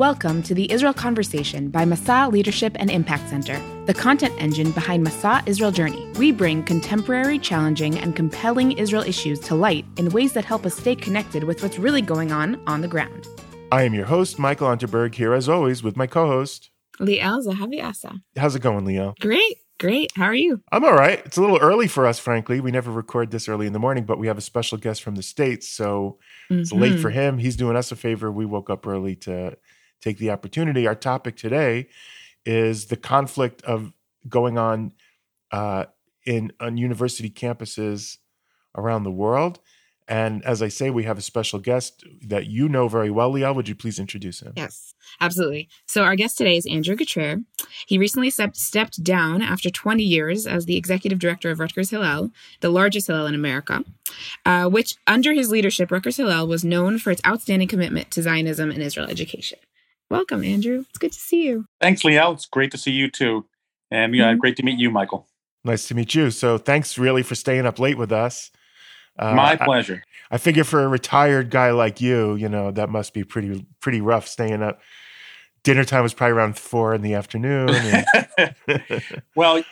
Welcome to the Israel Conversation by Masa Leadership and Impact Center, the content engine behind Masa Israel Journey. We bring contemporary, challenging, and compelling Israel issues to light in ways that help us stay connected with what's really going on on the ground. I am your host, Michael Unterberg, here as always with my co host, Liel Zahavi Asa. How's it going, Liel? Great. Great. How are you? I'm all right. It's a little early for us, frankly. We never record this early in the morning, but we have a special guest from the States. So mm-hmm. it's late for him. He's doing us a favor. We woke up early to take the opportunity. Our topic today is the conflict of going on uh, in on university campuses around the world and as I say, we have a special guest that you know very well, Liel. Would you please introduce him? Yes, absolutely. So, our guest today is Andrew Getraer. He recently stepped down after 20 years as the executive director of Rutgers Hillel, the largest Hillel in America, uh, which, under his leadership, Rutgers Hillel was known for its outstanding commitment to Zionism and Israel education. Welcome, Andrew. It's good to see you. Thanks, Liel. It's great to see you too. And yeah, mm-hmm. great to meet you, Michael. Nice to meet you. So, thanks really for staying up late with us. Uh, My pleasure. I, I, figure for a retired guy like you, you know, that must be pretty pretty rough staying up. Dinner time was probably around four in the afternoon. And... well,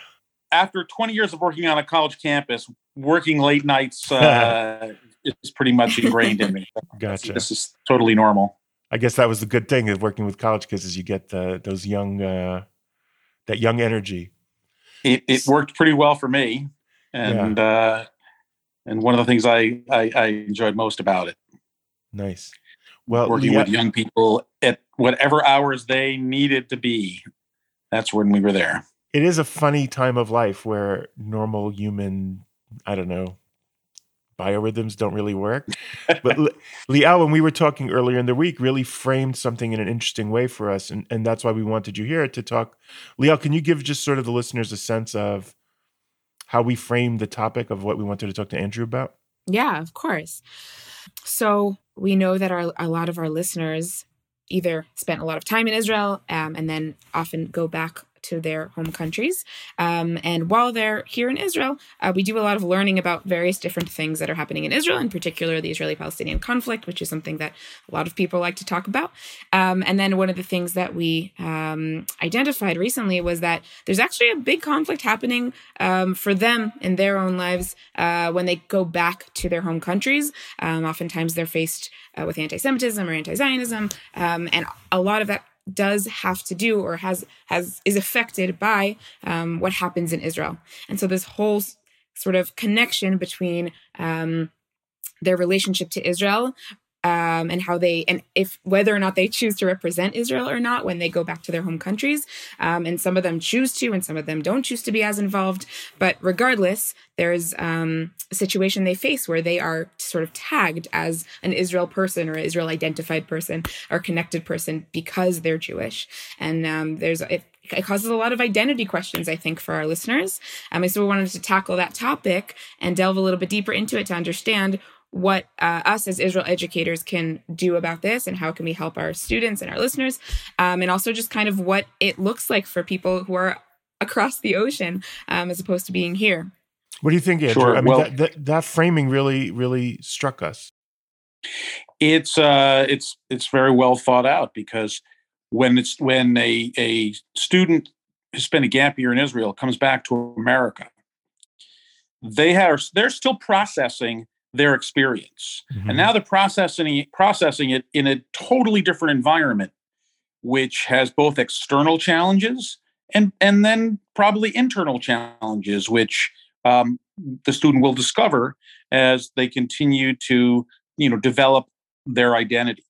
after 20 years of working on a college campus, working late nights uh, is pretty much ingrained in me. Gotcha. This is totally normal. I guess that was the good thing of working with college kids is you get the, those young, uh, that young energy. It, it worked pretty well for me, and yeah. uh, and one of the things I, I, I enjoyed most about it. Nice. Well, working with young people at whatever hours they needed to be. That's when we were there. It is a funny time of life where normal human, I don't know, biorhythms don't really work. but Liel, when we were talking earlier in the week, really framed something in an interesting way for us. And, and that's why we wanted you here to talk. Liel, can you give just sort of the listeners a sense of how we framed the topic of what we wanted to talk to Andrew about? Yeah, of course. So we know that our, a lot of our listeners either spent a lot of time in Israel um, and then often go back to their home countries. Um, and while they're here in Israel, uh, we do a lot of learning about various different things that are happening in Israel, in particular the Israeli Palestinian conflict, which is something that a lot of people like to talk about. Um, and then one of the things that we um, identified recently was that there's actually a big conflict happening um, for them in their own lives uh, when they go back to their home countries. Um, oftentimes they're faced uh, with anti Semitism or anti Zionism. Um, and a lot of that does have to do or has has is affected by um, what happens in Israel. And so this whole sort of connection between um, their relationship to Israel um, and how they and if whether or not they choose to represent Israel or not when they go back to their home countries. Um, and some of them choose to, and some of them don't choose to be as involved. But regardless, there's um, a situation they face where they are sort of tagged as an Israel person or Israel identified person or connected person because they're Jewish. And um, there's it, it causes a lot of identity questions, I think, for our listeners. Um, so we wanted to tackle that topic and delve a little bit deeper into it to understand what uh, us as Israel educators can do about this and how can we help our students and our listeners, um, and also just kind of what it looks like for people who are across the ocean um, as opposed to being here. What do you think, Andrew? Sure. I mean, well, that, that, that, framing really, really struck us. It's uh, it's it's very well thought out because when it's when a a student who spent a gap year in Israel comes back to America, they have they're still processing their experience. Mm-hmm. And now they're processing processing it in a totally different environment, which has both external challenges and and then probably internal challenges, which um, the student will discover as they continue to you know develop their identity.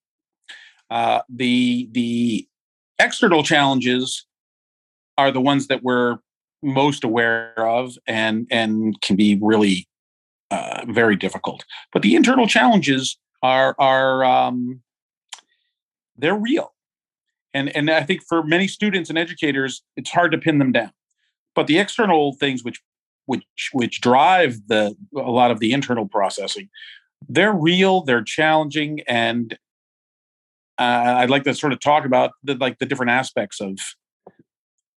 Uh, the the external challenges are the ones that we're most aware of and and can be really uh, very difficult. But the internal challenges are are um, they're real, and and I think for many students and educators, it's hard to pin them down. But the external things which which which drive the a lot of the internal processing, they're real, they're challenging, and uh, I'd like to sort of talk about the, like the different aspects of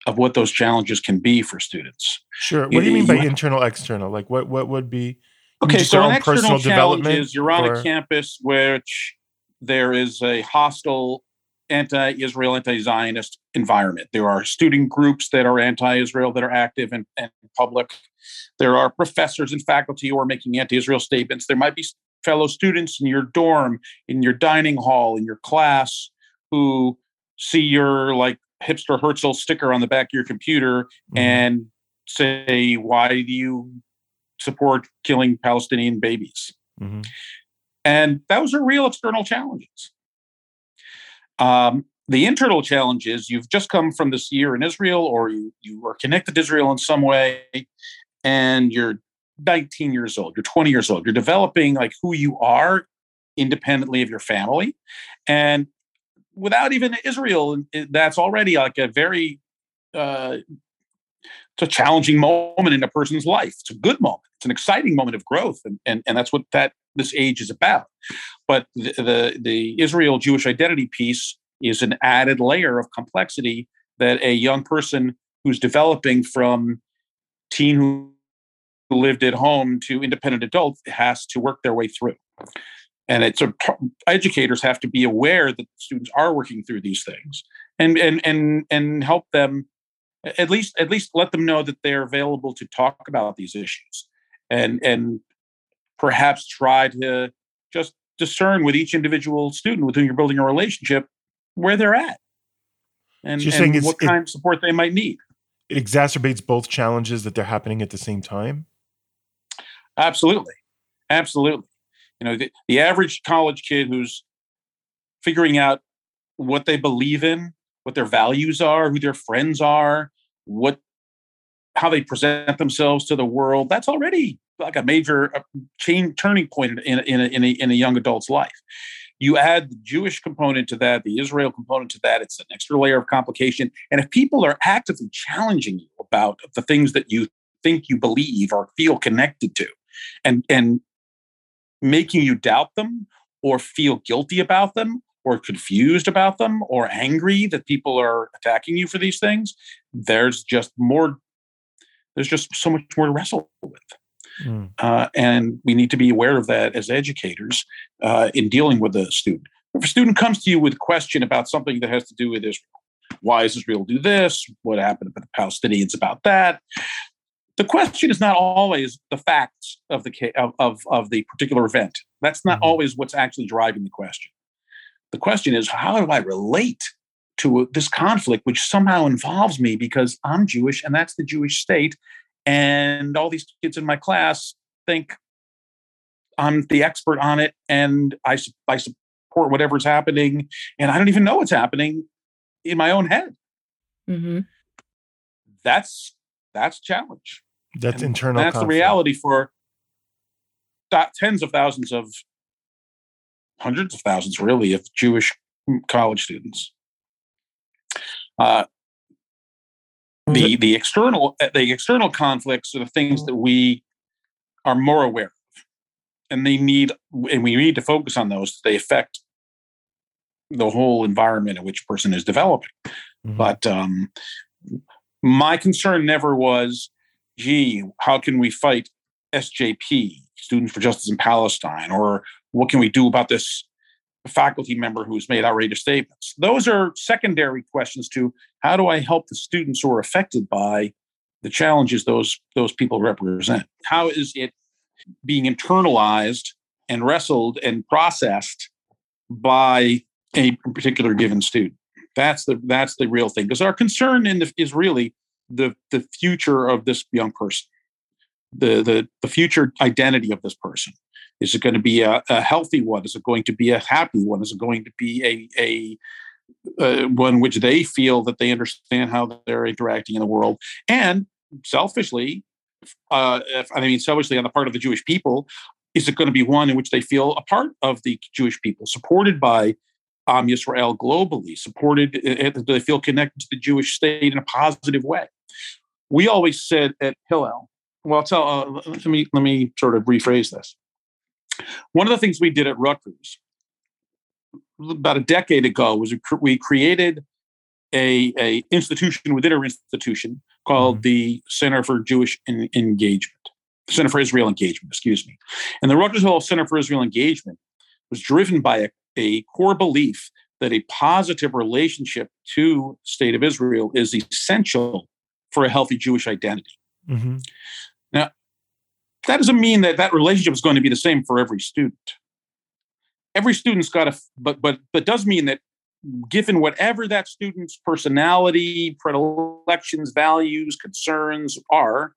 of what those challenges can be for students. Sure. What do you mean by internal, external? Like what what would be Okay, so an external challenge is you're on or? a campus which there is a hostile anti-Israel, anti-Zionist environment. There are student groups that are anti-Israel that are active and, and public. There are professors and faculty who are making anti-Israel statements. There might be fellow students in your dorm, in your dining hall, in your class who see your like hipster Herzl sticker on the back of your computer mm-hmm. and say, "Why do you support killing Palestinian babies?" Mm-hmm. And those are real external challenges. Um, the internal challenge is you've just come from this year in Israel, or you, you are connected to Israel in some way, and you're 19 years old, you're 20 years old, you're developing like who you are independently of your family. And without even Israel, that's already like a very uh, it's a challenging moment in a person's life. It's a good moment. It's an exciting moment of growth, and and, and that's what that this age is about. But the, the, the Israel Jewish identity piece is an added layer of complexity that a young person who's developing from teen who lived at home to independent adult has to work their way through. And it's a, educators have to be aware that students are working through these things and and and and help them at least at least let them know that they're available to talk about these issues and and perhaps try to just discern with each individual student with whom you're building a relationship where they're at and, so and what kind it, of support they might need. It exacerbates both challenges that they're happening at the same time. Absolutely, absolutely. You know, the, the average college kid who's figuring out what they believe in, what their values are, who their friends are, what how they present themselves to the world. That's already like a major uh, turning point in, in, a, in, a, in a young adult's life. You add the Jewish component to that, the Israel component to that, it's an extra layer of complication. And if people are actively challenging you about the things that you think you believe or feel connected to, and, and making you doubt them or feel guilty about them or confused about them or angry that people are attacking you for these things, there's just more, there's just so much more to wrestle with. Mm. Uh, and we need to be aware of that as educators uh, in dealing with the student. If a student comes to you with a question about something that has to do with Israel, why does Israel do this? What happened to the Palestinians about that? The question is not always the facts of the of, of, of the particular event. That's not mm always what's actually driving the question. The question is, how do I relate to this conflict, which somehow involves me because I'm Jewish and that's the Jewish state, and all these kids in my class think I'm the expert on it, and I I support whatever's happening, and I don't even know what's happening in my own head. Mm-hmm. That's that's challenge. That's and internal. That's conflict. the reality for tens of thousands of hundreds of thousands, really, of Jewish college students. Uh, the the external uh, the external conflicts are the things that we are more aware of and they need and we need to focus on those they affect the whole environment in which a person is developing mm-hmm. but um, my concern never was gee how can we fight sjp students for justice in palestine or what can we do about this faculty member who's made outrageous statements. Those are secondary questions to how do I help the students who are affected by the challenges those those people represent? How is it being internalized and wrestled and processed by a particular given student? That's the that's the real thing. Because our concern in the, is really the the future of this young person, the the the future identity of this person. Is it going to be a, a, healthy one? Is it going to be a happy one? Is it going to be a, a uh, one which they feel that they understand how they're interacting in the world? And selfishly, uh, if, I mean, selfishly on the part of the Jewish people, is it going to be one in which they feel a part of the Jewish people, supported by Am Yisrael globally, supported, uh, they feel connected to the Jewish state in a positive way? We always said at Hillel, well, tell, uh, let me let me sort of rephrase this. One of the things we did at Rutgers about a decade ago was we created a, a institution within our institution called mm-hmm. the Center for Jewish Engagement, Center for Israel Engagement, excuse me. And the Rutgers Hillel Center for Israel Engagement was driven by a, a core belief that a positive relationship to state of Israel is essential for a healthy Jewish identity. Mm-hmm. That doesn't mean that that relationship is going to be the same for every student. Every student's got a, but but but does mean that given whatever that student's personality, predilections, values, concerns are,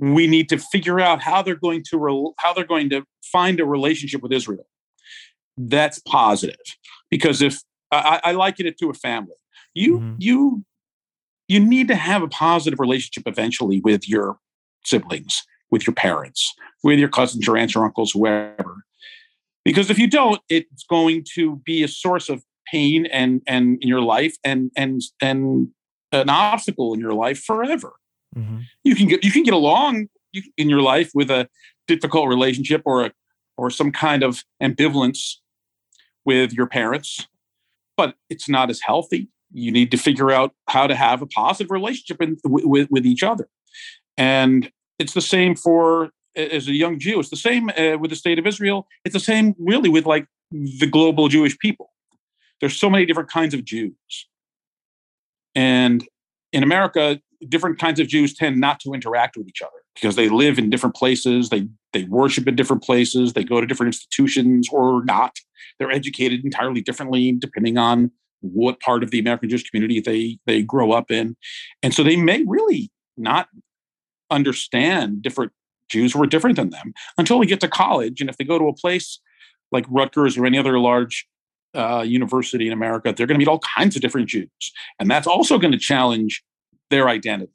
we need to figure out how they're going to re- how they're going to find a relationship with Israel. That's positive because if I, I liken it to a family, you mm-hmm. you you need to have a positive relationship eventually with your siblings, with your parents, with your cousins, your aunts, your uncles, whoever. Because if you don't, it's going to be a source of pain and and in your life and and and an obstacle in your life forever. Mm-hmm. You can get you can get along in your life with a difficult relationship or a or some kind of ambivalence with your parents, but it's not as healthy. You need to figure out how to have a positive relationship in, with, with each other. And it's the same for as a young Jew. It's the same uh, with the state of Israel. It's the same really with like the global Jewish people. There's so many different kinds of Jews. And in America, different kinds of Jews tend not to interact with each other because they live in different places, they they worship in different places, they go to different institutions or not. They're educated entirely differently depending on what part of the American Jewish community they they grow up in. And so they may really not understand different Jews who are different than them until they get to college. And if they go to a place like Rutgers or any other large uh, university in America, they're going to meet all kinds of different Jews. And that's also going to challenge their identity.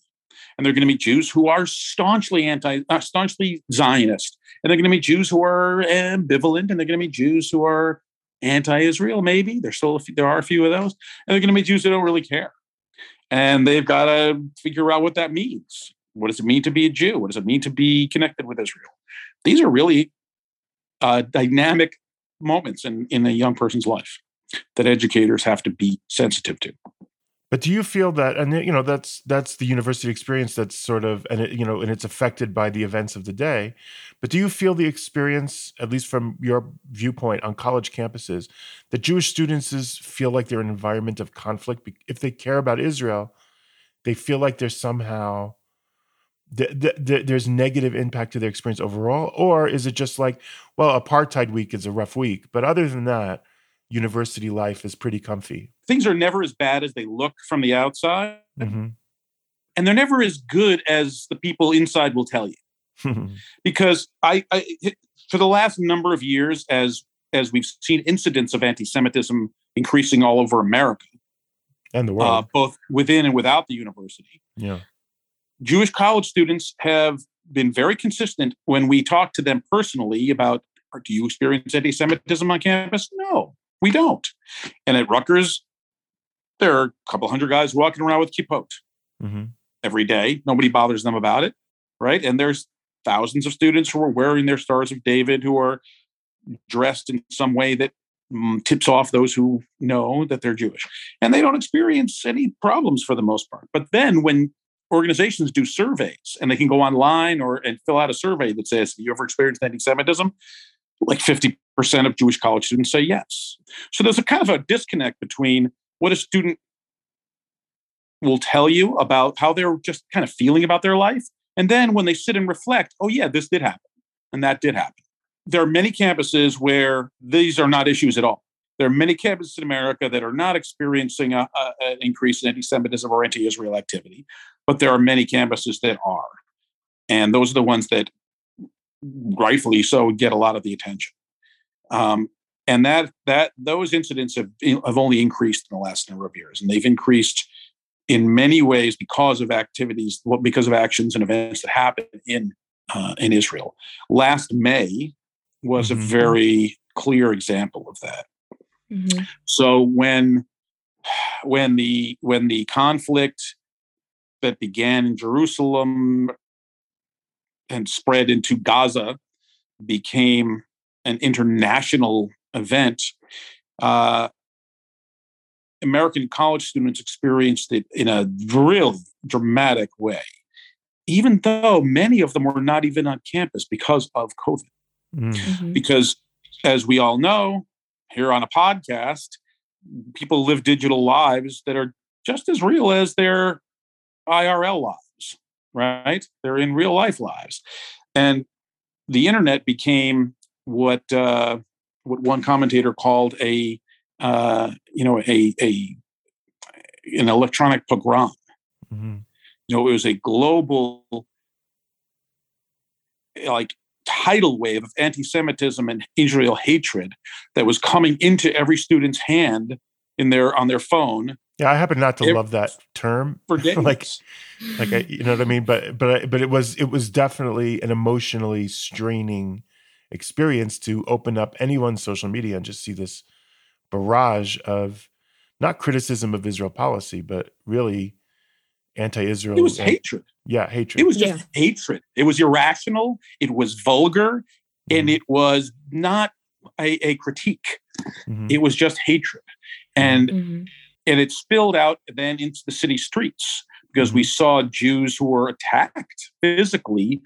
And they're going to meet Jews who are staunchly anti, uh, staunchly Zionist. And they're going to meet Jews who are ambivalent. And they're going to meet Jews who are anti-Israel. Maybe there's still few, there are a few of those. And they're going to meet Jews who don't really care. And they've got to figure out what that means. What does it mean to be a Jew? What does it mean to be connected with Israel? These are really uh, dynamic moments in, in a young person's life that educators have to be sensitive to. But do you feel that, and you know, that's that's the university experience that's sort of, and it, you know, and it's affected by the events of the day. But do you feel the experience, at least from your viewpoint on college campuses, that Jewish students feel like they're in an environment of conflict? If they care about Israel, they feel like they're somehow th- th- th- there's negative impact to their experience overall, or is it just like, well, apartheid week is a rough week, but other than that, university life is pretty comfy. Things are never as bad as they look from the outside. Mm-hmm. And they're never as good as the people inside will tell you. because I, I, for the last number of years, as as we've seen incidents of anti-Semitism increasing all over America and the world, uh, both within and without the university. Yeah, Jewish college students have been very consistent when we talk to them personally about do you experience anti-Semitism on campus? No, we don't. And at Rutgers, there are a couple hundred guys walking around with kippot mm-hmm. every day. Nobody bothers them about it, right? And there's thousands of students who are wearing their Stars of David, who are dressed in some way that mm, tips off those who know that they're Jewish. And they don't experience any problems for the most part. But then when organizations do surveys and they can go online or and fill out a survey that says, Have you ever experienced anti-Semitism? Like 50% of Jewish college students say yes. So there's a kind of a disconnect between what a student will tell you about how they're just kind of feeling about their life. And then when they sit and reflect, oh, yeah, this did happen and that did happen. There are many campuses where these are not issues at all. There are many campuses in America that are not experiencing a, a, an increase in anti Semitism or anti Israel activity, but there are many campuses that are. And those are the ones that rightfully so get a lot of the attention. Um, and that that those incidents have have only increased in the last number of years, and they've increased in many ways because of activities, because of actions and events that happened in uh, in Israel. Last May was mm-hmm. a very clear example of that. Mm-hmm. So when when the when the conflict that began in Jerusalem and spread into Gaza became an international event, uh, American college students experienced it in a really dramatic way, even though many of them were not even on campus because of COVID. Mm. Mm-hmm. Because, as we all know, here on a podcast, people live digital lives that are just as real as their IRL lives, right? They're in real life lives. And the internet became what uh, what one commentator called a uh, you know a a an electronic pogrom. Mm-hmm. You know, it was a global like tidal wave of anti-Semitism and Israel hatred that was coming into every student's hand in their on their phone. Yeah, I happen not to it, love that term for days. like, like I, you know what I mean. But but but it was it was definitely an emotionally straining experience to open up anyone's social media and just see this barrage of not criticism of Israel policy, but really anti-Israel. It was and, hatred. Yeah, hatred. It was just yeah. hatred. It was irrational. It was vulgar, mm-hmm. and it was not a, a critique. Mm-hmm. It was just hatred, and mm-hmm. and it spilled out then into the city streets because we mm-hmm. saw Jews who were attacked physically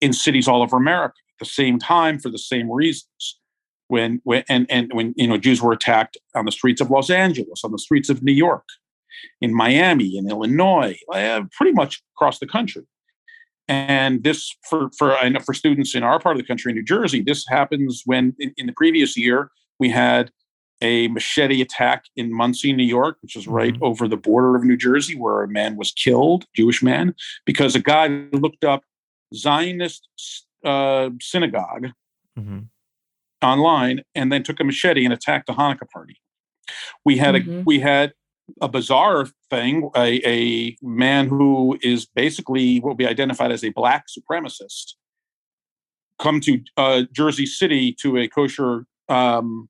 in cities all over America at the same time for the same reasons when, when and, and when you know Jews were attacked on the streets of Los Angeles, on the streets of New York, in Miami, in Illinois, uh, pretty much across the country. And this for for I know for students in our part of the country, in New Jersey, this happens when in, in the previous year we had a machete attack in Monsey, New York, which is right mm-hmm. over the border of New Jersey, where a man was killed, Jewish man, because a guy looked up Zionist uh, synagogue mm-hmm online and then took a machete and attacked a Hanukkah party. We had mm-hmm. a we had a bizarre thing, a, a man who is basically what be identified as a black supremacist come to uh, Jersey City to a kosher um,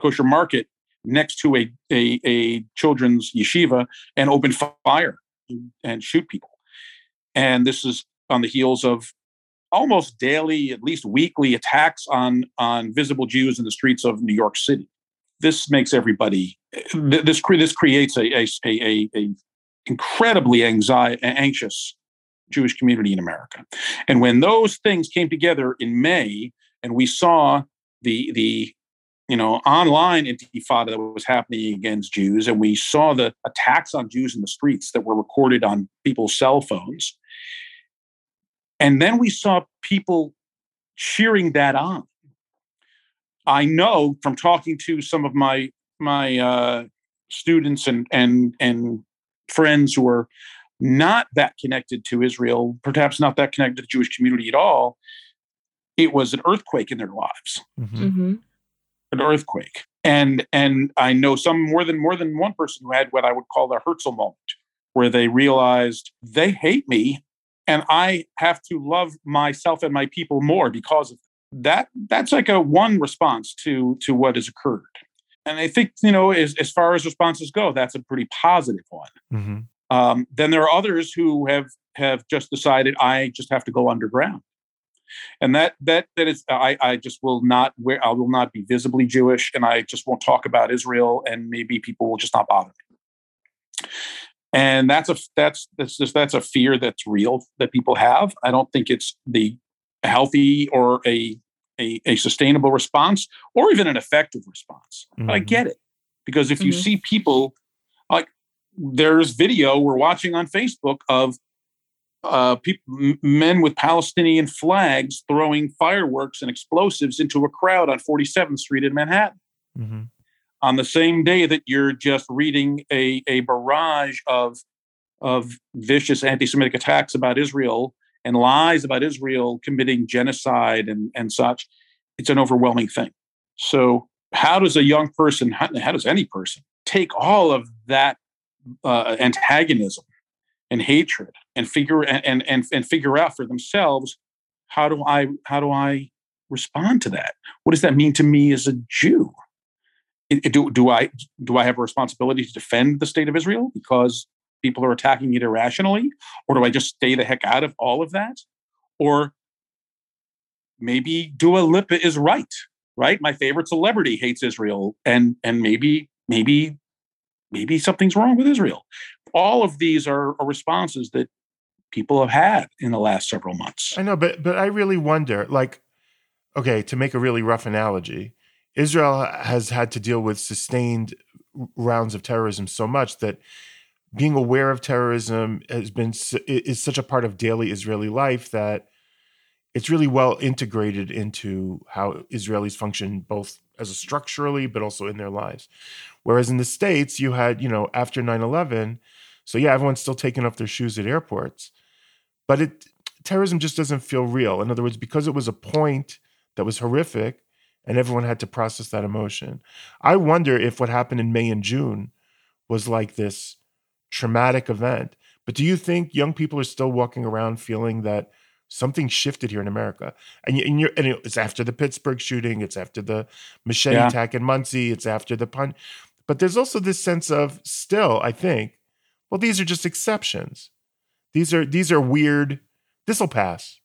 kosher market next to a, a, a children's yeshiva and open fire and shoot people. And this is on the heels of almost daily, at least weekly attacks on on visible Jews in the streets of New York City. This makes everybody this this creates a a, a, a incredibly anxiety, anxious Jewish community in America. And when those things came together in May, and we saw the the you know online intifada that was happening against Jews, and we saw the attacks on Jews in the streets that were recorded on people's cell phones, and then we saw people cheering that on. I know from talking to some of my my uh, students and and and friends who are not that connected to Israel, perhaps not that connected to the Jewish community at all. It was an earthquake in their lives, mm-hmm. Mm-hmm. an earthquake, and and I know some more than more than one person who had what I would call the Herzl moment, where they realized they hate me and I have to love myself and my people more because of that. That's like a one response to to what has occurred, and I think you know as as far as responses go, that's a pretty positive one. Mm-hmm. Um, then there are others who have have just decided I just have to go underground, and that that that is I I just will not wear I will not be visibly Jewish, and I just won't talk about Israel, and maybe people will just not bother me and that's a that's that's just that's a fear that's real that people have i don't think it's the healthy or a a, a sustainable response or even an effective response mm-hmm. i get it because if mm-hmm. you see people like there's video we're watching on facebook of uh, people, men with Palestinian flags throwing fireworks and explosives into a crowd on 47th Street in Manhattan. Mm-hmm on the same day that you're just reading a, a barrage of, of vicious anti Semitic attacks about Israel and lies about Israel committing genocide and, and such, it's an overwhelming thing. So, how does a young person, how, how does any person take all of that uh, antagonism and hatred and figure and, and and figure out for themselves how do I how do I respond to that? What does that mean to me as a Jew? do, do I do I have a responsibility to defend the state of Israel because people are attacking it irrationally, or do I just stay the heck out of all of that, or maybe Dua Lipa is right, right? My favorite celebrity hates Israel, and and maybe maybe maybe something's wrong with Israel. All of these are, are responses that people have had in the last several months. I know, but but I really wonder, like, okay, to make a really rough analogy Israel has had to deal with sustained rounds of terrorism so much that being aware of terrorism has been is such a part of daily Israeli life that it's really well integrated into how Israelis function both as a structurally but also in their lives. Whereas in the states you had, you know, after 9/11, so yeah, everyone's still taking off their shoes at airports. But it terrorism just doesn't feel real. In other words, because it was a point that was horrific and everyone had to process that emotion. I wonder if what happened in May and June was like this traumatic event. But do you think young people are still walking around feeling that something shifted here in America? And, and, you're, and it's after the Pittsburgh shooting, it's after the machete yeah. attack in Monsey, it's after the pun. But there's also this sense of still, I think, well, these are just exceptions. These are these are weird. This will pass.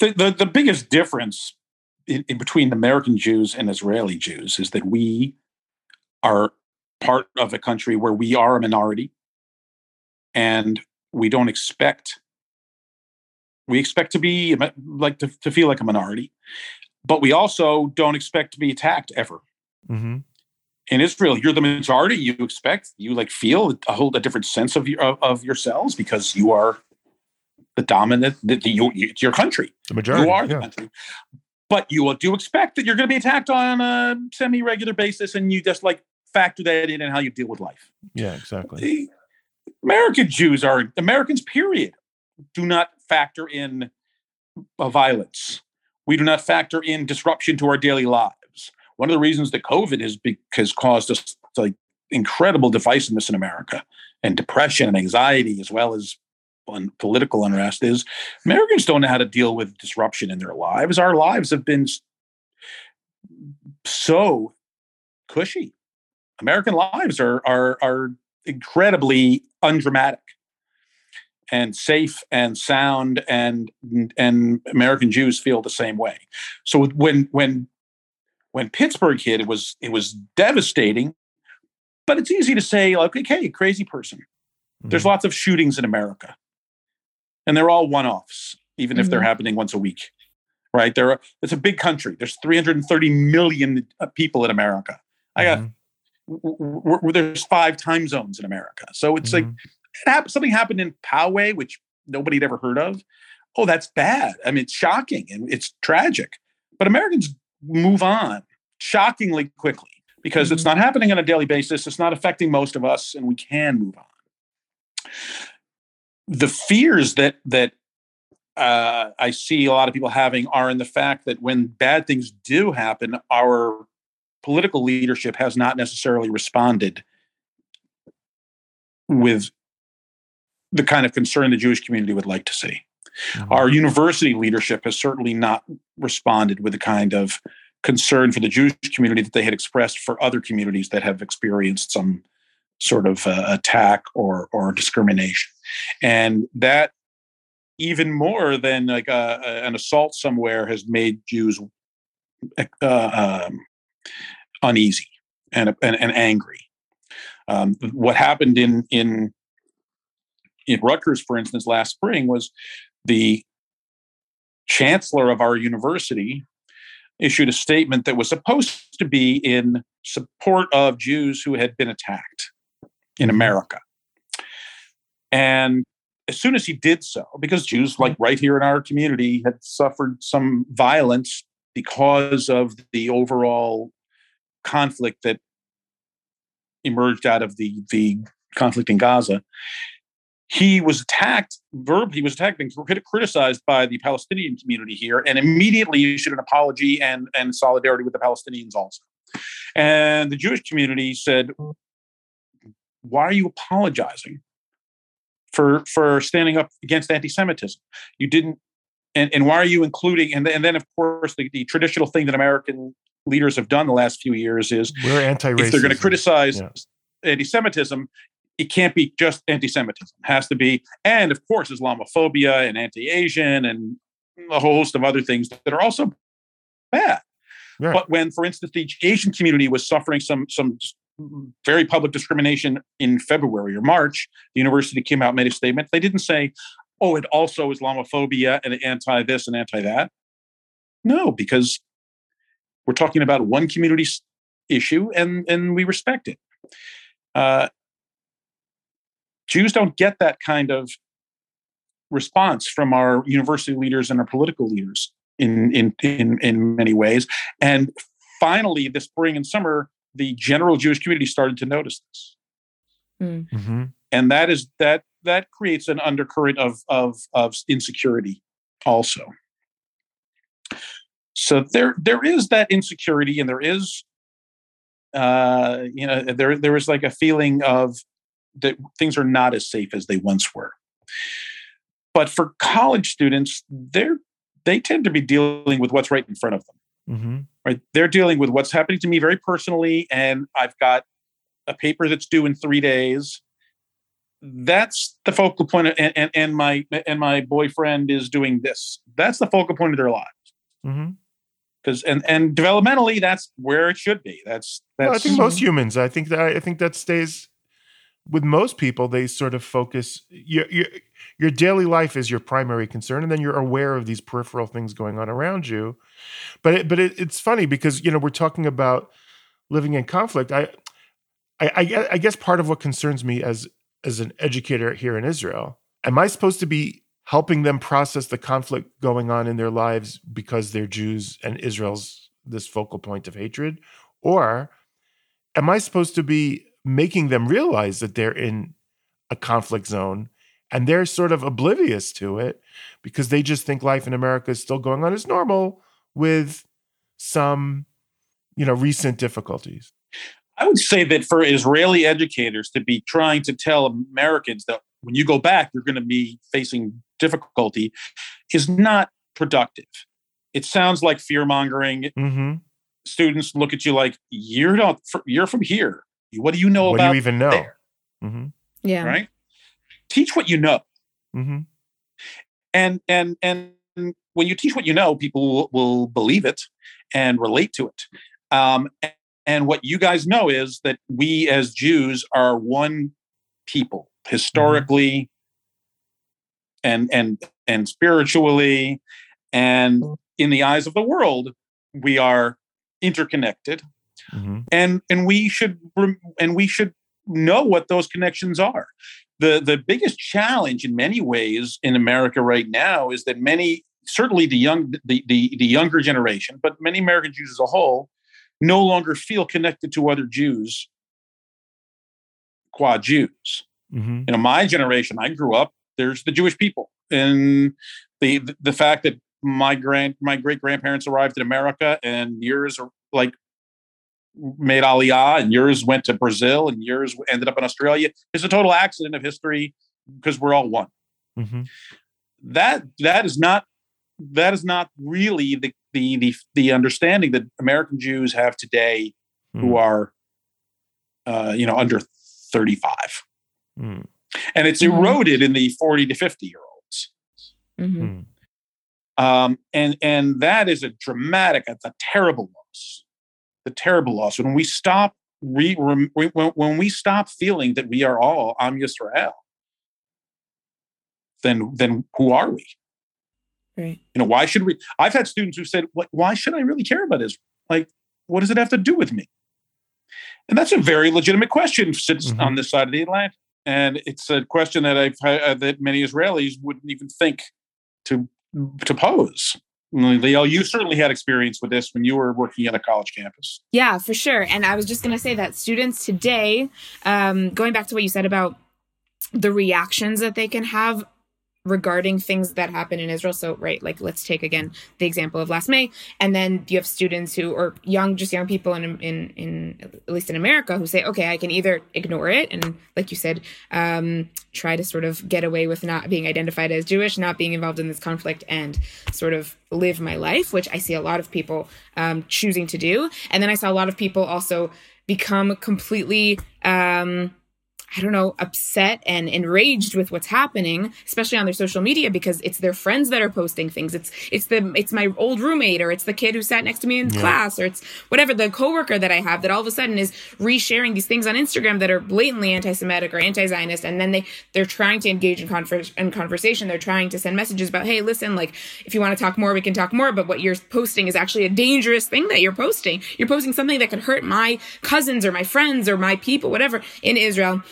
The, the the biggest difference in, in between American Jews and Israeli Jews is that we are part of a country where we are a minority and we don't expect we expect to be like to, to feel like a minority but we also don't expect to be attacked ever. Mm-hmm. in israel you're the majority you expect you like feel a whole a different sense of your of, of yourselves because you are the dominant the, the you, it's your country. The majority you are the yeah. country. But you do expect that you're going to be attacked on a semi-regular basis and you just like factor that in and how you deal with life? Yeah exactly American Jews are Americans, period, do not factor in uh, violence. We do not factor in disruption to our daily lives. One of the reasons that COVID has, be, has caused us like incredible divisiveness in America and depression and anxiety, as well as political unrest, is Americans don't know how to deal with disruption in their lives. Our lives have been so cushy. American lives are are are incredibly undramatic and safe and sound and and American Jews feel the same way. So when when when Pittsburgh hit, it was it was devastating, but it's easy to say like, okay, crazy person. Mm-hmm. There's lots of shootings in America, and they're all one-offs, even mm-hmm. if they're mm-hmm. happening once a week. Right? There, are, it's a big country. There's 330 million uh, people in America. I got there's five time zones in America. So it's mm-hmm. like it happened, something happened in Poway, which nobody had ever heard of. Oh, that's bad. I mean, it's shocking and it's tragic. But Americans move on shockingly quickly because mm-hmm. it's not happening on a daily basis. It's not affecting most of us, and we can move on. The fears that that uh, I see a lot of people having are in the fact that when bad things do happen, our political leadership has not necessarily responded with the kind of concern the Jewish community would like to see. Mm-hmm. Our university leadership has certainly not responded with the kind of concern for the Jewish community that they had expressed for other communities that have experienced some sort of uh, attack or or discrimination, and that even more than like a, uh, a, an assault somewhere has made Jews uh, um, uneasy and, and, and angry. Um, what happened in in in Rutgers, for instance, last spring was the chancellor of our university issued a statement that was supposed to be in support of Jews who had been attacked in mm-hmm. America. And as soon as he did so, because Jews, like right here in our community, had suffered some violence because of the overall conflict that emerged out of the the conflict in Gaza. He was attacked verbally. He was attacked and criticized by the Palestinian community here, and immediately issued an apology and and solidarity with the Palestinians also. And the Jewish community said, "Why are you apologizing for for standing up against anti-Semitism? You didn't and, and why are you including and, and then of course the, the traditional thing that american leaders have done the last few years is we're anti If they're going to criticize yes. anti-Semitism, it can't be just anti-Semitism. It has to be, and of course, Islamophobia and anti-Asian and a whole host of other things that are also bad. Yeah. But when, for instance, the Asian community was suffering some some very public discrimination in February or March, the university came out and made a statement. They didn't say, "Oh, it also Islamophobia and anti this and anti that." No, because We're talking about one community issue, and and we respect it. Uh, Jews don't get that kind of response from our university leaders and our political leaders in in in, in many ways. And finally, this spring and summer, the general Jewish community started to notice this. Mm. Mm-hmm. And that is that that creates an undercurrent of of of insecurity also. So there there is that insecurity and there is uh you know there there is like a feeling of that things are not as safe as they once were. But for college students, they're they tend to be dealing with what's right in front of them. Mm-hmm. Right, they're dealing with what's happening to me very personally, and I've got a paper that's due in three days. That's the focal point, of, and, and, and my and my boyfriend is doing this. That's the focal point of their lives. Because and and developmentally, that's where it should be. That's that's. Well, I think most humans. I think that I think that stays with most people. They sort of focus your your your daily life is your primary concern, and then you're aware of these peripheral things going on around you. But it, but it, it's funny because you know we're talking about living in conflict. I I, I, guess part of what concerns me as as an educator here in Israel, am I supposed to be helping them process the conflict going on in their lives because they're Jews and Israel's this focal point of hatred, or am I supposed to be making them realize that they're in a conflict zone and they're sort of oblivious to it because they just think life in America is still going on as normal with some you know recent difficulties? I would say that for Israeli educators to be trying to tell Americans that when you go back, you're going to be facing difficulty is not productive. It sounds like fear mongering. Mm-hmm. Students look at you like you're not. You're from here. What do you know what about? do you even know? Mm-hmm. Yeah. Right. Teach what you know. Mm-hmm. And and and when you teach what you know, people will, will believe it and relate to it. Um, and what you guys know is that we as Jews are one people historically mm-hmm. And and and spiritually and mm-hmm. in the eyes of the world we are interconnected mm-hmm. and and we should and we should know what those connections are the the biggest challenge in many ways in america right now is that many certainly the young the the, the younger generation but many american jews as a whole no longer feel connected to other Jews, qua Jews. Mm-hmm. You know, my generation, I grew up. There's the Jewish people, and the the fact that my grand my great grandparents arrived in America, and yours are like made Aliyah, and yours went to Brazil, and yours ended up in Australia. It's a total accident of history because we're all one. Mm-hmm. That that is not that is not really the the the, the understanding that American Jews have today, mm. who hmm. are, uh, you know, under thirty five, mm. And it's mm-hmm. eroded in the forty to fifty year olds. Mm-hmm. Hmm. Um, and and that is a dramatic, it's a terrible loss, the terrible loss. When we stop re, when, when we stop feeling that we are all Am Yisrael, then then who are we? Right. You know, why should we? I've had students who said, why should I really care about Israel? Like, what does it have to do with me? And that's a very legitimate question sits mm-hmm. on this side of the Atlantic. And it's a question that I've uh, that many Israelis wouldn't even think to to pose. Liel, you certainly had experience with this when you were working at a college campus. Yeah, for sure. And I was just going to say that students today, um, going back to what you said about the reactions that they can have regarding things that happen in Israel. So, right, like let's take again the example of last May, and then you have students who, or young, just young people in in in at least in America, who say, okay, I can either ignore it and, like you said, um, try to sort of get away with not being identified as Jewish, not being involved in this conflict, and sort of live my life, which I see a lot of people um, choosing to do, and then I saw a lot of people also become completely. Um, I don't know, upset and enraged with what's happening, especially on their social media because it's their friends that are posting things. It's it's the it's my old roommate or it's the kid who sat next to me in yeah. class or it's whatever the coworker that I have that all of a sudden is resharing these things on Instagram that are blatantly anti-Semitic or anti-Zionist, and then they they're trying to engage in, conver- in conversation. They're trying to send messages about, hey, listen, like if you want to talk more, we can talk more. But what you're posting is actually a dangerous thing that you're posting. You're posting something that could hurt my cousins or my friends or my people, whatever in Israel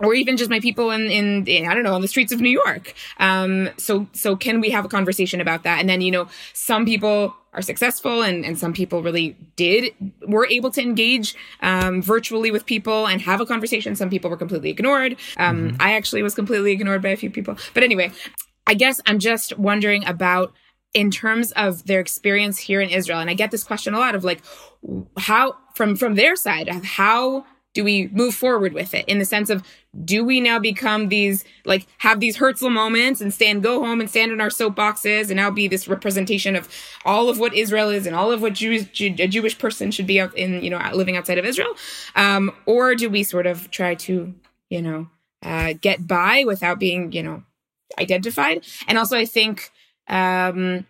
or even just my people in, in, in, I don't know on the streets of New York. Um, so so can we have a conversation about that? And then you know some people are successful and, and some people really did were able to engage um, virtually with people and have a conversation. Some people were completely ignored. Um, mm-hmm. I actually was completely ignored by a few people. But anyway, I guess I'm just wondering about in terms of their experience here in Israel. And I get this question a lot of like how from from their side how do we move forward with it in the sense of do we now become these like have these Herzl moments and stand go home and stand in our soapboxes and now be this representation of all of what Israel is and all of what Jews, Jew, a Jewish person should be out in you know living outside of Israel, um, or do we sort of try to you know uh, get by without being you know identified? And also, I think um,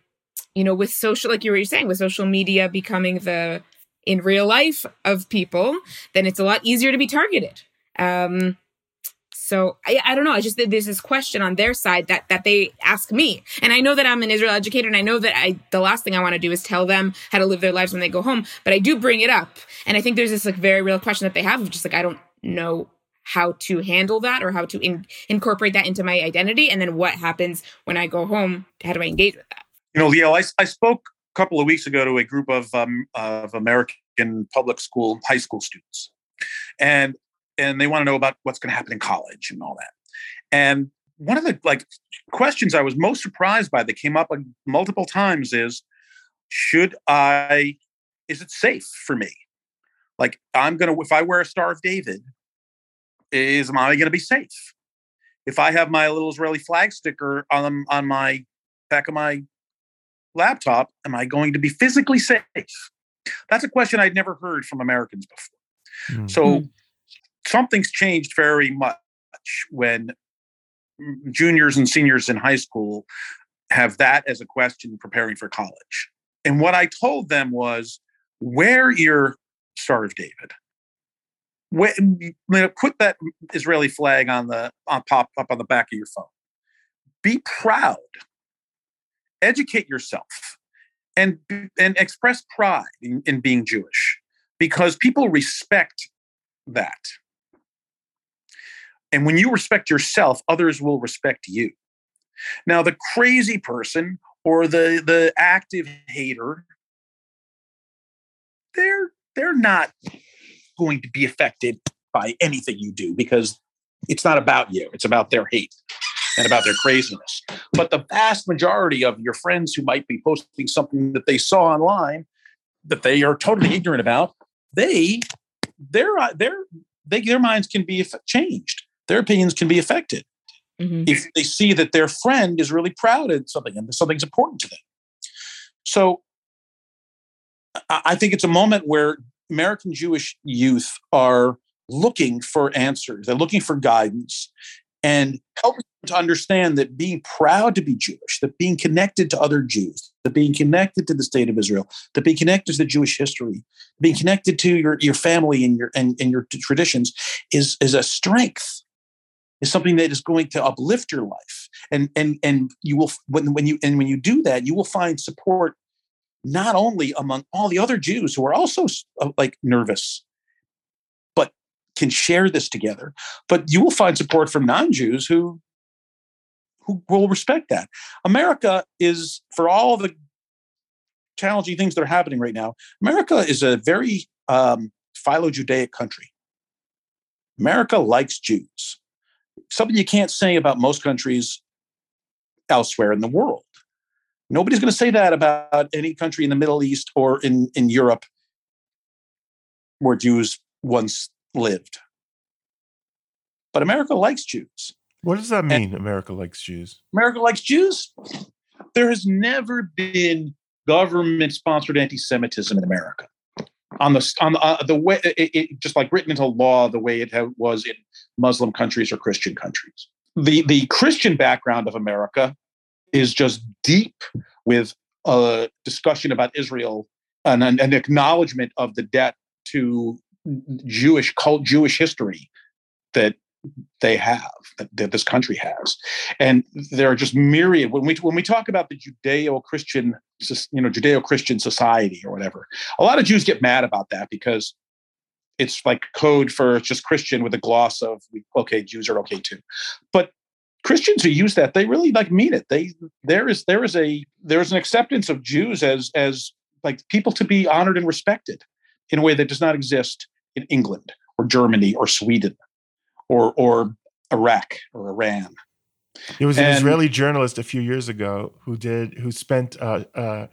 you know with social like you were saying with social media becoming the in real life of people, then it's a lot easier to be targeted. Um, so I, I don't know. I just there's this question on their side that that they ask me, and I know that I'm an Israel educator, and I know that I the last thing I want to do is tell them how to live their lives when they go home. But I do bring it up, and I think there's this like very real question that they have of just like I don't know how to handle that or how to in, incorporate that into my identity, and then what happens when I go home? How do I engage with that? You know, Liel, I, I spoke couple of weeks ago to a group of um, of American public school high school students, and and they want to know about what's going to happen in college and all that. And one of the like questions I was most surprised by that came up multiple times is, should I? Is it safe for me? Like I'm gonna if I wear a Star of David, is am I to be safe? If I have my little Israeli flag sticker on on my back of my laptop, am I going to be physically safe? That's a question I'd never heard from Americans before. Mm-hmm. So something's changed very much when juniors and seniors in high school have that as a question preparing for college. And what I told them was wear your Star of David. When, you know, put that Israeli flag on the on pop up on the back of your phone. Be proud educate yourself and and express pride in, in being Jewish because people respect that. And when you respect yourself, others will respect you. Now, the crazy person or the the active hater, they're they're not going to be affected by anything you do because it's not about you; it's about their hate and about their craziness. But the vast majority of your friends who might be posting something that they saw online that they are totally ignorant about, they their uh, their they, their minds can be changed. Their opinions can be affected mm-hmm. if they see that their friend is really proud of something and something's important to them. So I think it's a moment where American Jewish youth are looking for answers. They're looking for guidance and helping them to understand that being proud to be Jewish, that being connected to other Jews, that being connected to the state of Israel, that being connected to the Jewish history, being connected to your, your family and your and, and your traditions is, is a strength, is something that is going to uplift your life. And and and you will when when you and when you do that, you will find support not only among all the other Jews who are also uh, like nervous can share this together, but you will find support from non-Jews who who will respect that. America is, for all the challenging things that are happening right now, America is a very um, philo Judaic country. America likes Jews. Something you can't say about most countries elsewhere in the world. Nobody's going to say that about any country in the Middle East or in, in Europe where Jews once lived. But America likes Jews. What does that mean? And America likes Jews. America likes Jews. There has never been government sponsored anti Semitism in America. on the on the, uh, the way it, it, just like written into law the way it was in Muslim countries or Christian countries. The the Christian background of America is just deep with a discussion about Israel and an, an acknowledgement of the debt to Jewish cult Jewish history that they have that, this country has. And there are just myriad when we when we talk about the judeo-christian you know judeo-christian society or whatever a lot of jews get mad about that because it's like code for just christian with a gloss of okay jews are okay too. But christians who use that they really like mean it. They there is there is a there is an acceptance of jews as as like people to be honored and respected in a way that does not exist in England or Germany or Sweden or or Iraq or Iran. There was an and, Israeli journalist a few years ago who did who spent uh, uh,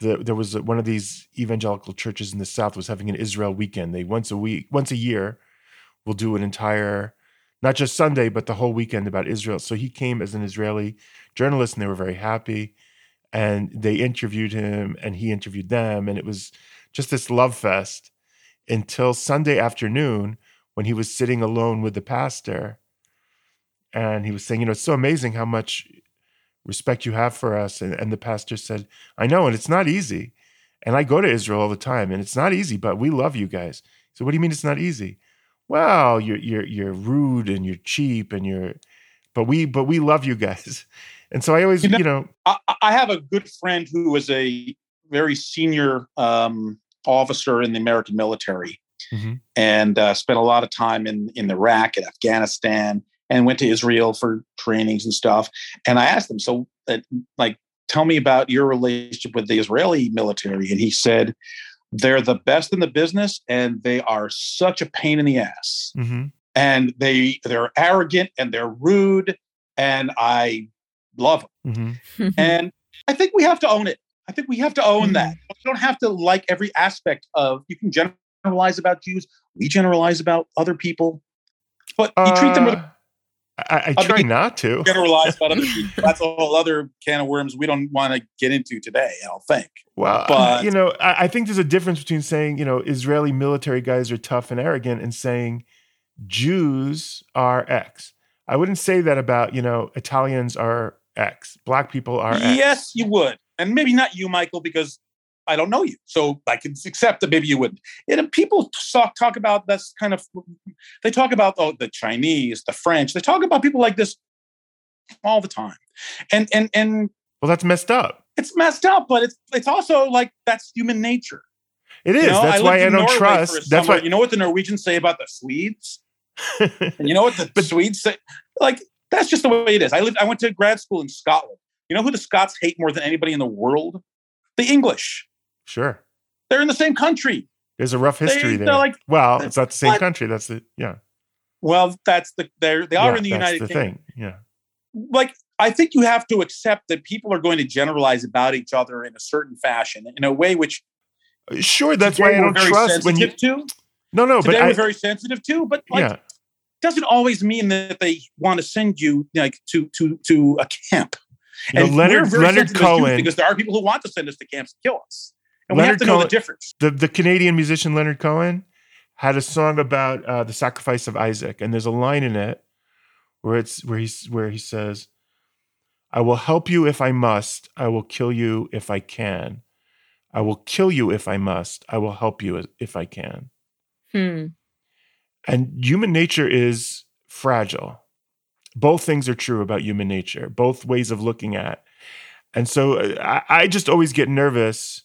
the, there was one of these evangelical churches in the south was having an Israel weekend. They once a week, once a year, will do an entire, not just Sunday, but the whole weekend about Israel. So he came as an Israeli journalist, and they were very happy. And they interviewed him, and he interviewed them, and it was just this love fest until Sunday afternoon when he was sitting alone with the pastor. And he was saying, You know, it's so amazing how much respect you have for us. And, and the pastor said, I know, and it's not easy. And I go to Israel all the time, and it's not easy, but we love you guys. So, what do you mean it's not easy? Well, you're you're you're rude and you're cheap and you're, but we but we love you guys. And so I always, you know, you know I, I have a good friend who was a very senior um, officer in the American military mm-hmm. and uh, spent a lot of time in, in Iraq and Afghanistan and went to Israel for trainings and stuff. And I asked him, so, uh, like, tell me about your relationship with the Israeli military. And he said, they're the best in the business and they are such a pain in the ass. Mm-hmm. And they they're arrogant and they're rude and I love them. Mm-hmm. and I think we have to own it. I think we have to own that. Mm-hmm. You don't have to like every aspect of. You can generalize about Jews. We generalize about other people, but you treat them with. Uh, I, I try not to generalize about other people. That's a whole other can of worms we don't want to get into today. I don't think. Well, but you know, I, I think there's a difference between saying you know Israeli military guys are tough and arrogant and saying Jews are X. I wouldn't say that about you know Italians are X, black people are X. Yes, you would and maybe not you, Michael, because I don't know you. So I can accept that maybe you wouldn't. And people talk, talk about this kind of, they talk about oh, the Chinese, the French. They talk about people like this all the time. And and and well, that's messed up. It's messed up, but it's it's also like that's human nature. It is. You know, that's I why I don't Norway trust. That's why you know what the Norwegians say about the Swedes. and you know what the but, Swedes say? Like that's just the way it is. I lived. I went to grad school in Scotland. You know who the Scots hate more than anybody in the world? The English. Sure. They're in the same country. There's a rough history they, there. Like, well, it's not the same what? country. That's the yeah. Well, that's the they're they are yeah, in the United the Kingdom. Thing. Yeah. Like I think you have to accept that people are going to generalize about each other in a certain fashion, in a way which sure that's why I don't trust when you to. No, no, today but we're very sensitive too, but like yeah. doesn't always mean that they want to send you like to to to a camp. You know, Leonard Leonard Cohen because there are people who want to send us to camps and kill us, and Leonard we have to know the difference. The the Canadian musician Leonard Cohen had a song about uh, the sacrifice of Isaac, and there's a line in it where it's where he's where he says, "I will help you if I must. I will kill you if I can. I will kill you if I must. I will help you if I can." Hmm. And human nature is fragile both things are true about human nature, both ways of looking at. And so uh, I, I just always get nervous.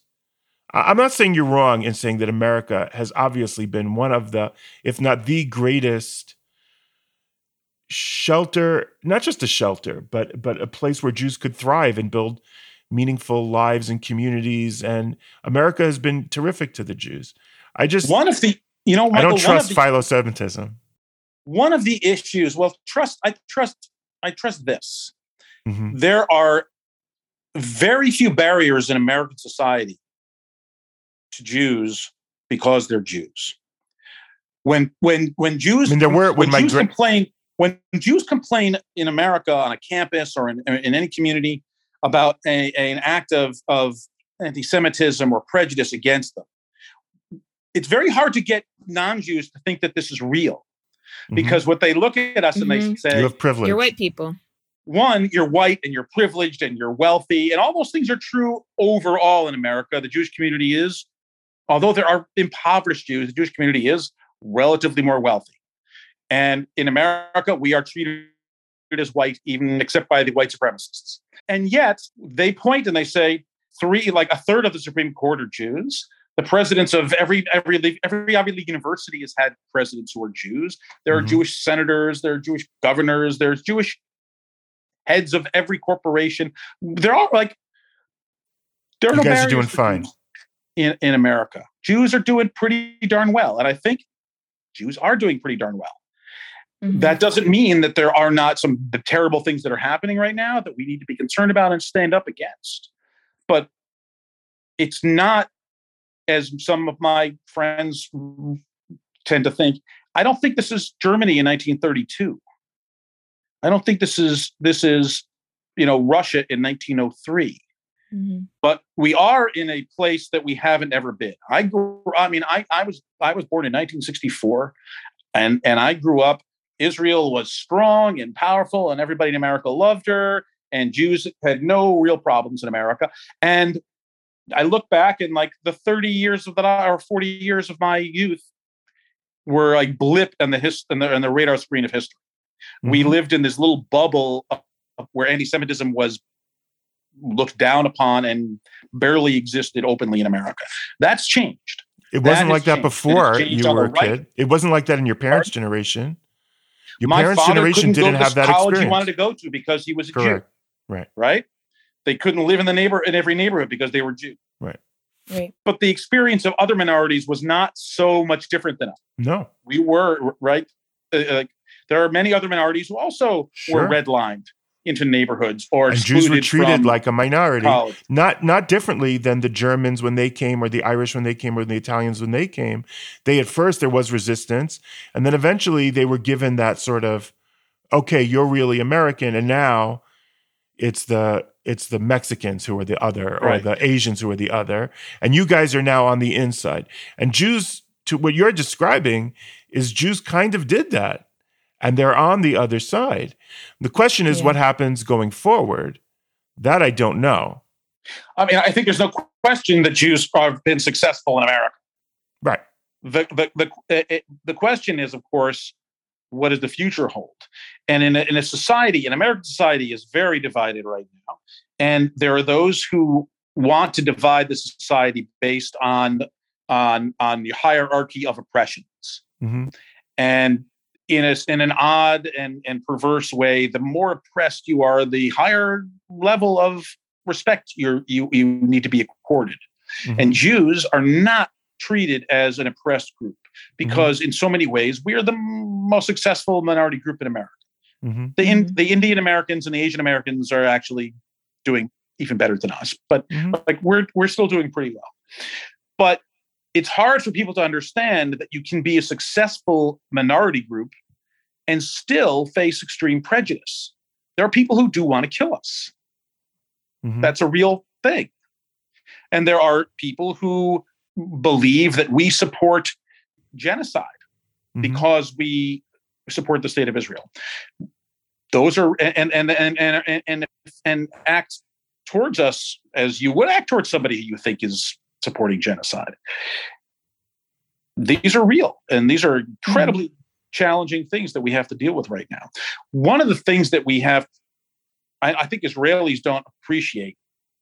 I'm not saying you're wrong in saying that America has obviously been one of the, if not the greatest shelter, not just a shelter, but but a place where Jews could thrive and build meaningful lives and communities. And America has been terrific to the Jews. I just one of the you know Michael, I don't trust the, philo-Semitism one of the issues well trust i trust i trust this. Mm-hmm. there are very few barriers in american society to jews because they're jews. When when when jews I mean, there were when, when jews gra- complain when jews complain in america on a campus or in, in any community about a, a, an act of, of anti-semitism or prejudice against them it's very hard to get non-Jews to think that this is real Because what they look at us and they Mhm. you say, have privilege. You're white people. one, you're white and you're privileged and you're wealthy, and all those things are true overall in America. The Jewish community is, although there are impoverished Jews, the Jewish community is relatively more wealthy. And in America, we are treated as white, even except by the white supremacists. And yet they point and they say three, like a third of the Supreme Court are Jews. The presidents of every every every Ivy League university has had presidents who are Jews. There are Mhm. Jewish senators. There are Jewish governors. There's Jewish heads of every corporation. They're all like there are You no guys are doing fine. In in America. Jews are doing pretty darn well, and I think Jews are doing pretty darn well. Mhm. That doesn't mean that there are not some the terrible things that are happening right now that we need to be concerned about and stand up against. But it's not as some of my friends tend to think. I don't think this is Germany in 1932. I don't think this is this is you know Russia in 1903 Mhm. but we are in a place that we haven't ever been. I grew, I mean, I, I was I was born in 1964, and and I grew up. Israel was strong and powerful, and everybody in America loved her. And Jews had no real problems in America. And I look back and like the 30 years of that or 40 years of my youth were like blip on the his on the, on the radar screen of history. We Mhm. lived in this little bubble where anti-Semitism was looked down upon and barely existed openly in America. That's changed. It wasn't has like that changed, before you were a right. kid. It wasn't like that in your parents' generation. Your My parents' generation didn't have that college experience. he wanted to go to because he was a Correct. Jew, Right. right? They couldn't live in the neighbor in every neighborhood because they were Jew. Right. Right. But the experience of other minorities was not so much different than us. No. We were right. Uh, like there are many other minorities who also Sure. were redlined into neighborhoods or And Jews were treated like a minority. college. not not differently than the Germans when they came, or the Irish when they came, or the Italians when they came. They at first there was resistance, and then eventually they were given that sort of, okay, you're really American, and now it's the it's the Mexicans who are the other, or Right. the Asians who are the other, and you guys are now on the inside. And Jews, to what you're describing, is Jews kind of did that, and they're on the other side. The question is, Yeah. what happens going forward? That I don't know. I mean, I think there's no question that Jews have been successful in America. Right. the the the it, it- the question is, of course, what does the future hold? And in a, in a society, in American society, is very divided right now, and there are those who want to divide the society based on on on the hierarchy of oppressions, hmm and in a in an odd and and perverse way, the more oppressed you are, the higher level of respect you you you need to be accorded. Mhm. And Jews are not treated as an oppressed group because, in so many ways, we are the m- most successful minority group in America. hmm The, in, Mhm. the Indian Americans and the Asian Americans are actually doing even better than us, but Mhm. like we're we're still doing pretty well. But it's hard for people to understand that you can be a successful minority group and still face extreme prejudice. There are people who do want to kill us. Mhm. That's a real thing. And there are people who believe that we support genocide Mhm. because we support the state of Israel. Those are and and and and and and, and act towards us as you would act towards somebody who you think is supporting genocide. These are real, and these are incredibly challenging things that we have to deal with right now. One of the things that we have, I, I think Israelis don't appreciate,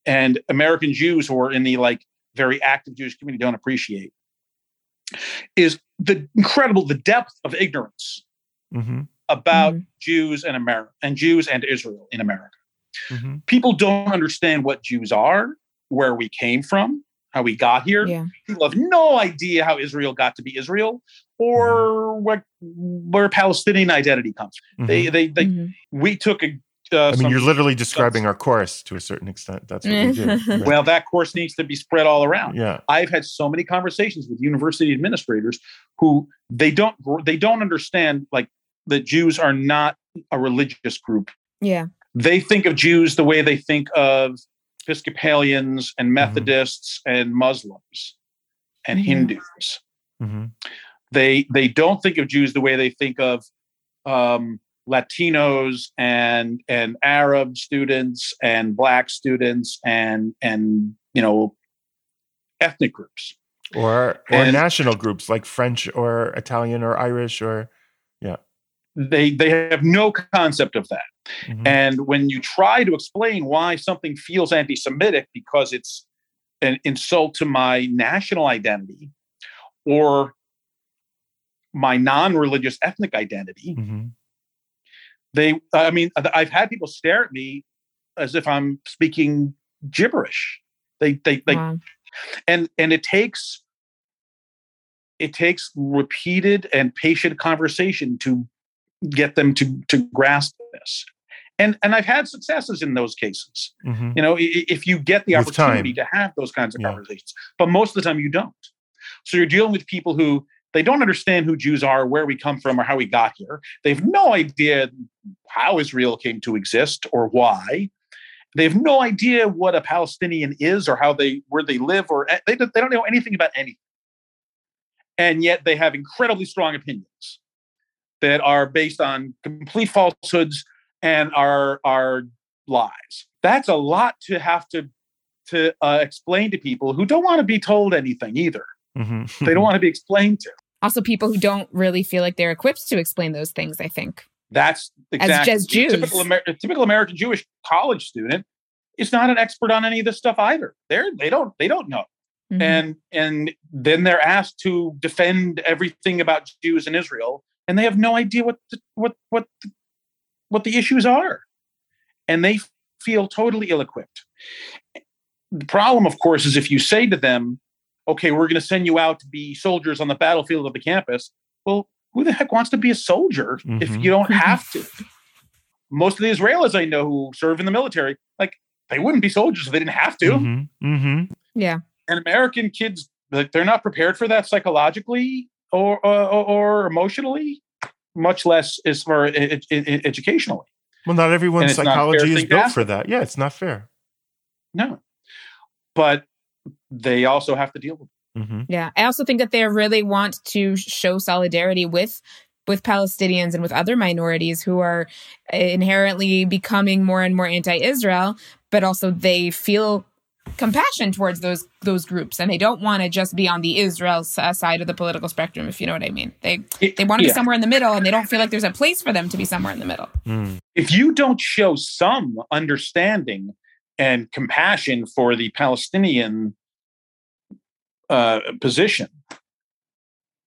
and American Jews who are in the like very active Jewish community don't appreciate, is the incredible the depth of ignorance Mhm. about Mhm. Jews and America and Jews and Israel in America. Mhm. People don't understand what Jews are, where we came from, how we got here. Yeah. People have no idea how Israel got to be Israel or what where Palestinian identity comes from. They Mhm. they, they Mhm. we took a uh, I mean, some- you're literally describing our course to a certain extent. That's what we do. Right. well that course needs to be spread all around. yeah. I've had so many conversations with university administrators who they don't they don't understand like that Jews are not a religious group. Yeah. They think of Jews the way they think of Episcopalians and Methodists and Muslims and Mhm. Hindus. Mm-hmm. They they don't think of Jews the way they think of um, Latinos and and Arab students and Black students and and you know ethnic groups or or And- national groups like French or Italian or Irish or yeah. they they have no concept of that Mhm. and when you try to explain why something feels anti-semitic because it's an insult to my national identity or my non-religious ethnic identity Mhm. They i mean i've had people stare at me as if i'm speaking gibberish they they like Wow. and and it takes it takes repeated and patient conversation to get them to to grasp this and and i've had successes in those cases Mhm. you know i- i- if you get the With opportunity time. to have those kinds of Yeah. conversations but most of the time you don't so you're dealing with people who they don't understand who jews are where we come from or how we got here they have no idea how israel came to exist or why they have no idea what a palestinian is or how they where they live or eh, they, don't- they don't know anything about anything and yet they have incredibly strong opinions that are based on complete falsehoods and are are lies. That's a lot to have to to uh, explain to people who don't want to be told anything either. Mhm. They don't want to be explained to. Also, people who don't really feel like they're equipped to explain those things, I think. That's exactly as a Jews. typical, Amer- typical American Jewish college student is not an expert on any of this stuff either. They're they don't they don't know. Mhm. and and then they're asked to defend everything about Jews in Israel, and they have no idea what the, what what the, what the issues are, and they feel totally ill-equipped. The problem, of course, is if you say to them, "Okay, we're going to send you out to be soldiers on the battlefield of the campus," well, who the heck wants to be a soldier if Mhm. you don't have to? Most of the Israelis I know who serve in the military, like they wouldn't be soldiers if they didn't have to Mhm. Mhm. yeah. and American kids like they're not prepared for that psychologically or or, or emotionally, much less as far e- educationally. Well, not everyone's it's not psychology is built for that. Yeah, it's not fair. No, but they also have to deal with. it. hmm Yeah. I also think that they really want to show solidarity with with Palestinians and with other minorities who are inherently becoming more and more anti-Israel, but also they feel compassion towards those those groups and they don't want to just be on the Israel uh, side of the political spectrum if you know what I mean. They It- they want to yeah. be somewhere in the middle and they don't feel like there's a place for them to be somewhere in the middle. Mm. If you don't show some understanding and compassion for the Palestinian uh, position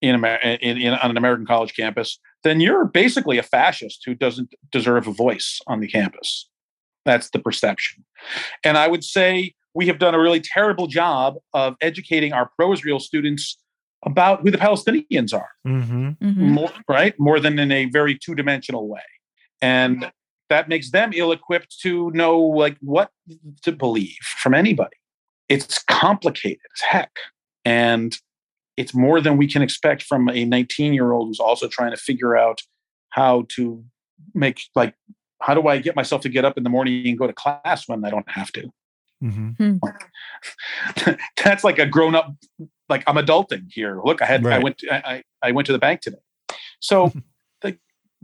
in, Amer- in, in on an American college campus, then you're basically a fascist who doesn't deserve a voice on the campus. That's the perception. And I would say we have done a really terrible job of educating our pro Israel students about who the Palestinians are, hmm Mhm. more, right? More than in a very two dimensional way. And that makes them ill equipped to know like what to believe from anybody. It's complicated as heck. And it's more than we can expect from a 19 year old who's also trying to figure out how to make like how do I get myself to get up in the morning and go to class when I don't have to? hmm That's like a grown up, like I'm adulting here. Look, I had I went to, I, I I went to the bank today. So the,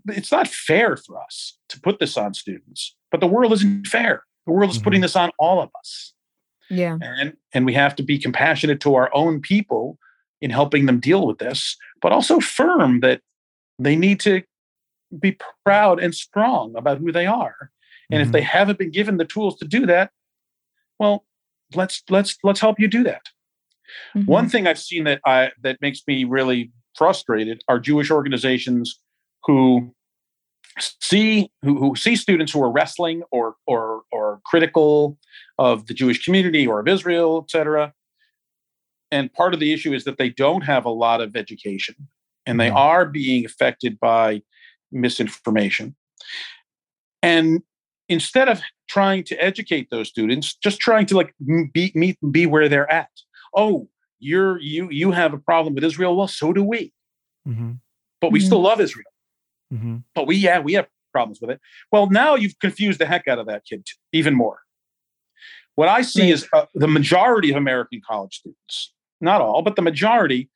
it's not fair for us to put this on students, but the world isn't fair. The world is putting this on all of us, Yeah. and and we have to be compassionate to our own people in helping them deal with this, but also firm that they need to be proud and strong about who they are. And if Mhm. they haven't been given the tools to do that, well, let's let's let's help you do that. Mhm. One thing I've seen that I that makes me really frustrated are Jewish organizations who see who, who see students who are wrestling or or or critical of the Jewish community or of Israel, etc. And part of the issue is that they don't have a lot of education and they Mhm. are being affected by misinformation. And instead of trying to educate those students, just trying to like be meet be where they're at. Oh, you're you you have a problem with Israel. Well, so do we. Mhm. But we Mhm. still love Israel. Mhm. But we yeah, we have problems with it. Well, now you've confused the heck out of that kid t- even more. What I see Right. is uh, the majority of American college students, not all, but the majority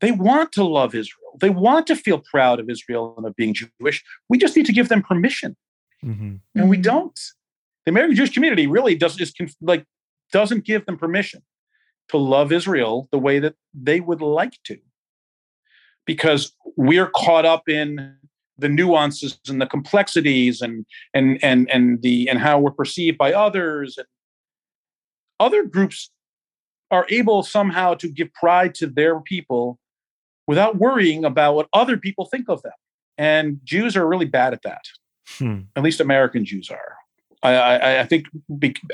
They want to love Israel. They want to feel proud of Israel and of being Jewish. We just need to give them permission, mm-hmm. and we don't. The American Jewish community really does is like doesn't give them permission to love Israel the way that they would like to, because we're caught up in the nuances and the complexities and and and and the and how we're perceived by others and other groups are able somehow to give pride to their people without worrying about what other people think of them. And Jews are really bad at that. Hmm. At least American Jews are. I, I, I think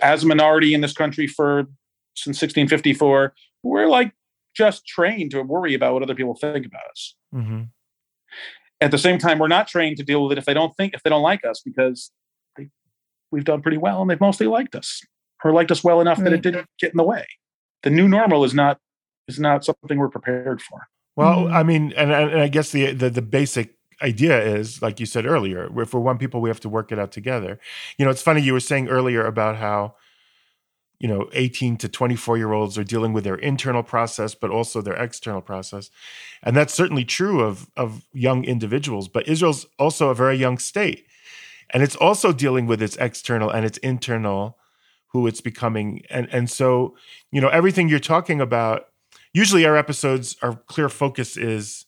as a minority in this country for since 1654, we're like just trained to worry about what other people think about us. Mm-hmm. At the same time, we're not trained to deal with it if they don't think if they don't like us because they, we've done pretty well and they've mostly liked us or liked us well enough right. that it didn't get in the way. The new normal is not is not something we're prepared for. Well, mm-hmm. I mean, and, and I guess the, the the basic idea is, like you said earlier, if we're one people, we have to work it out together. You know, it's funny you were saying earlier about how, you know, 18 to 24 year olds are dealing with their internal process, but also their external process. And that's certainly true of, of young individuals, but Israel's also a very young state. And it's also dealing with its external and its internal, who it's becoming. And, and so, you know, everything you're talking about usually our episodes, our clear focus is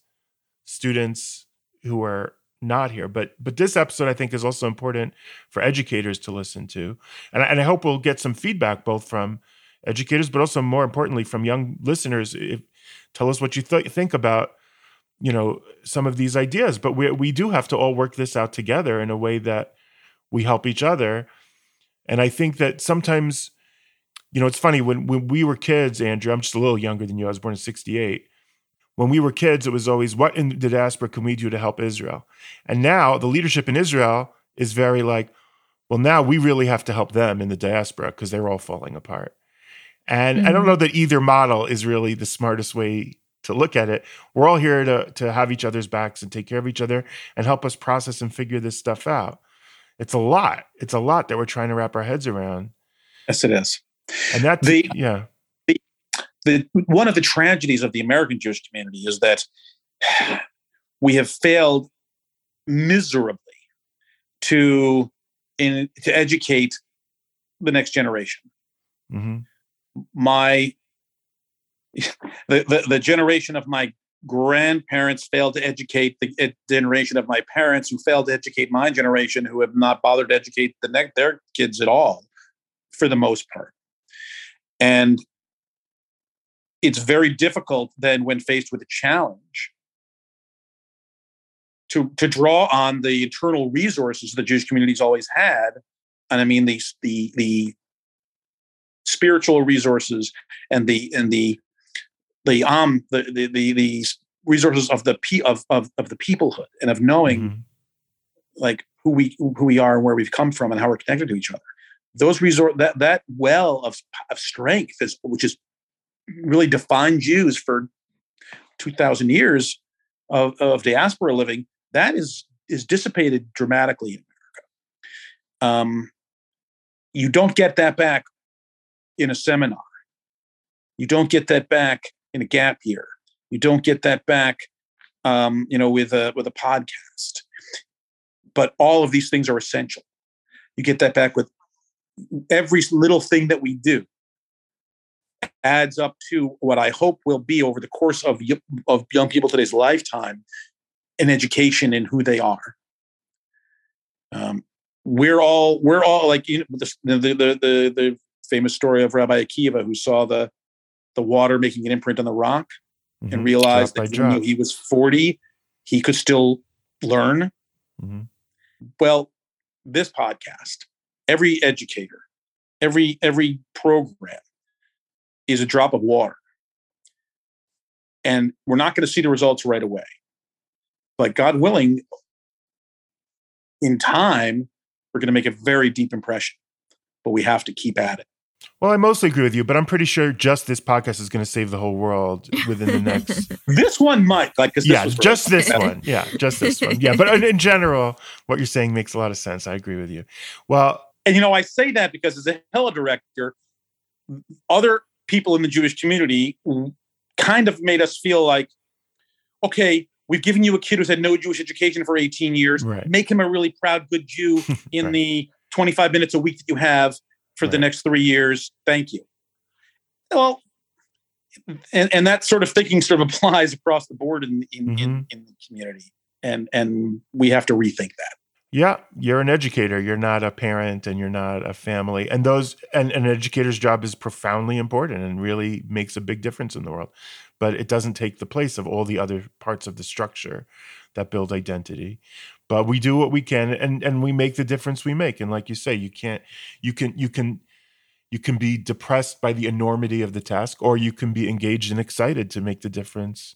students who are not here. But but this episode I think is also important for educators to listen to, and I, and I hope we'll get some feedback both from educators, but also more importantly from young listeners. If, tell us what you th- think about you know some of these ideas. But we we do have to all work this out together in a way that we help each other. And I think that sometimes you know, it's funny when when we were kids, Andrew. I'm just a little younger than you. I was born in '68. When we were kids, it was always, "What in the diaspora can we do to help Israel?" And now the leadership in Israel is very like, "Well, now we really have to help them in the diaspora because they're all falling apart." And mm-hmm. I don't mm-hmm. know that either model is really the smartest way to look at it. We're all here to to have each other's backs and take care of each other and help us process and figure this stuff out. It's a lot. It's a lot that we're trying to wrap our heads around. Yes, it is. And that, the, yeah. The, one of the tragedies of the American Jewish community is that we have failed miserably to in to educate the next generation. Mm-hmm. My the, the, the generation of my grandparents failed to educate the generation of my parents who failed to educate my generation who have not bothered to educate the next their kids at all for the most part and it's very difficult then when faced with a challenge to, to draw on the internal resources the Jewish communities always had. And I mean the, the, the spiritual resources and the and the the um the the the, the resources of the pe- of, of of the peoplehood and of knowing mm-hmm. like who we who we are and where we've come from and how we're connected to each other those resort that that well of, of strength is which is really defined Jews for 2000 years of, of diaspora living that is is dissipated dramatically in America. Um, you don't get that back in a seminar. You don't get that back in a gap year. You don't get that back, um, you know, with a with a podcast. But all of these things are essential. You get that back with every little thing that we do adds up to what I hope will be over the course of of young people today's lifetime an education in who they are. Um, we're all we're all like you know, the, the, the the famous story of Rabbi Akiva who saw the the water making an imprint on the rock mm-hmm. and realized drop that even though he was 40 he could still learn mm-hmm. well this podcast every educator, every every program is a drop of water. And we're not going to see the results right away. But God willing, in time, we're going to make a very deep impression. But we have to keep at it. Well, I mostly agree with you, but I'm pretty sure just this podcast is going to save the whole world within the next. this one might, like, yeah, just this one, yeah, just this one, yeah. But in general, what you're saying makes a lot of sense. I agree with you. Well, and you know, I say that because as a Hillel director, other people in the Jewish community kind of made us feel like okay, we've given you a kid who's had no Jewish education for 18 years. Right. Make him a really proud, good Jew in Right. the 25 minutes a week that you have for the next three years. Thank you. Well, and, and that sort of thinking sort of applies across the board in, in, in, Mhm. in the community. And, and we have to rethink that. Yeah, you're an educator. You're not a parent and you're not a family. And those and an educator's job is profoundly important and really makes a big difference in the world. But it doesn't take the place of all the other parts of the structure that build identity. But we do what we can and and we make the difference we make. And like you say, you can't you can you can you can be depressed by the enormity of the task or you can be engaged and excited to make the difference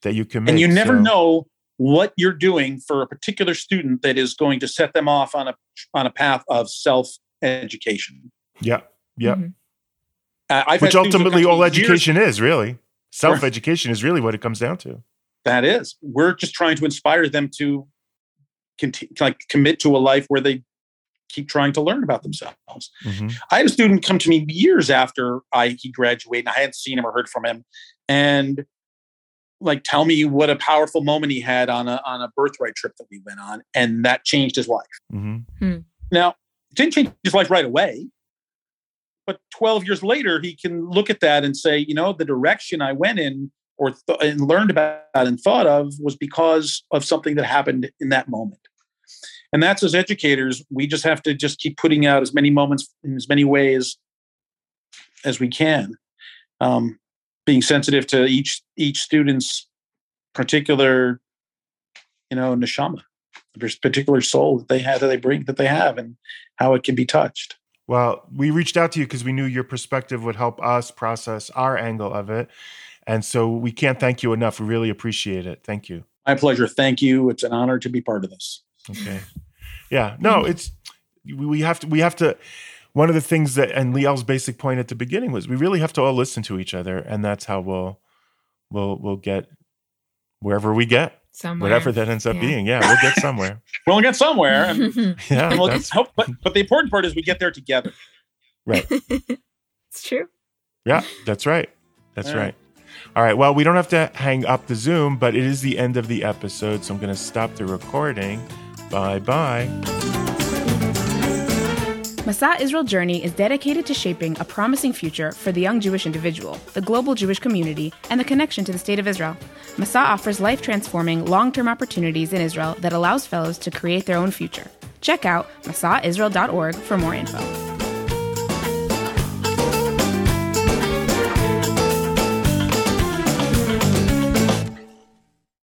that you can make. and you never So- know what you're doing for a particular student that is going to set them off on a on a path of self education. Yeah. Yeah. Mhm. Which ultimately all education is, really. Self education is really what it comes down to. that is. We're just trying to inspire them to conti- like commit to a life where they keep trying to learn about themselves. Mhm. I had a student come to me years after I he graduated, and I hadn't seen him or heard from him, and like tell me what a powerful moment he had on a on a birthright trip that we went on, and that changed his life. Mhm. Now, it didn't change his life right away, but 12 years later, he can look at that and say, you know, the direction I went in or th- and learned about and thought of was because of something that happened in that moment. And that's as educators, we just have to just keep putting out as many moments in as many ways as we can, um, being sensitive to each each student's particular, you know, neshama, their particular soul that they have, that they bring, that they have, and how it can be touched. Well, we reached out to you because we knew your perspective would help us process our angle of it. And so we can't thank you enough. We really appreciate it. Thank you. My pleasure. Thank you. It's an honor to be part of this. Okay. Yeah. No, it's we we have to we have to one of the things that and Liel's basic point at the beginning was we really have to all listen to each other and that's how we'll we'll we'll get wherever we get, Somewhere. whatever that ends up Yeah. being. Yeah, we'll get somewhere. We'll get somewhere. And, Yeah. and we'll that's- hope, but, but the important part is we get there together. right. it's true. Yeah, that's right. That's Yeah. right. All right. Well, we don't have to hang up the Zoom, but it is the end of the episode. So I'm going to stop the recording. Bye bye. Masa Israel Journey is dedicated to shaping a promising future for the young Jewish individual, the global Jewish community, and the connection to the State of Israel. Masa offers life transforming, long term opportunities in Israel that allows fellows to create their own future. Check out masaisrael.org for more info.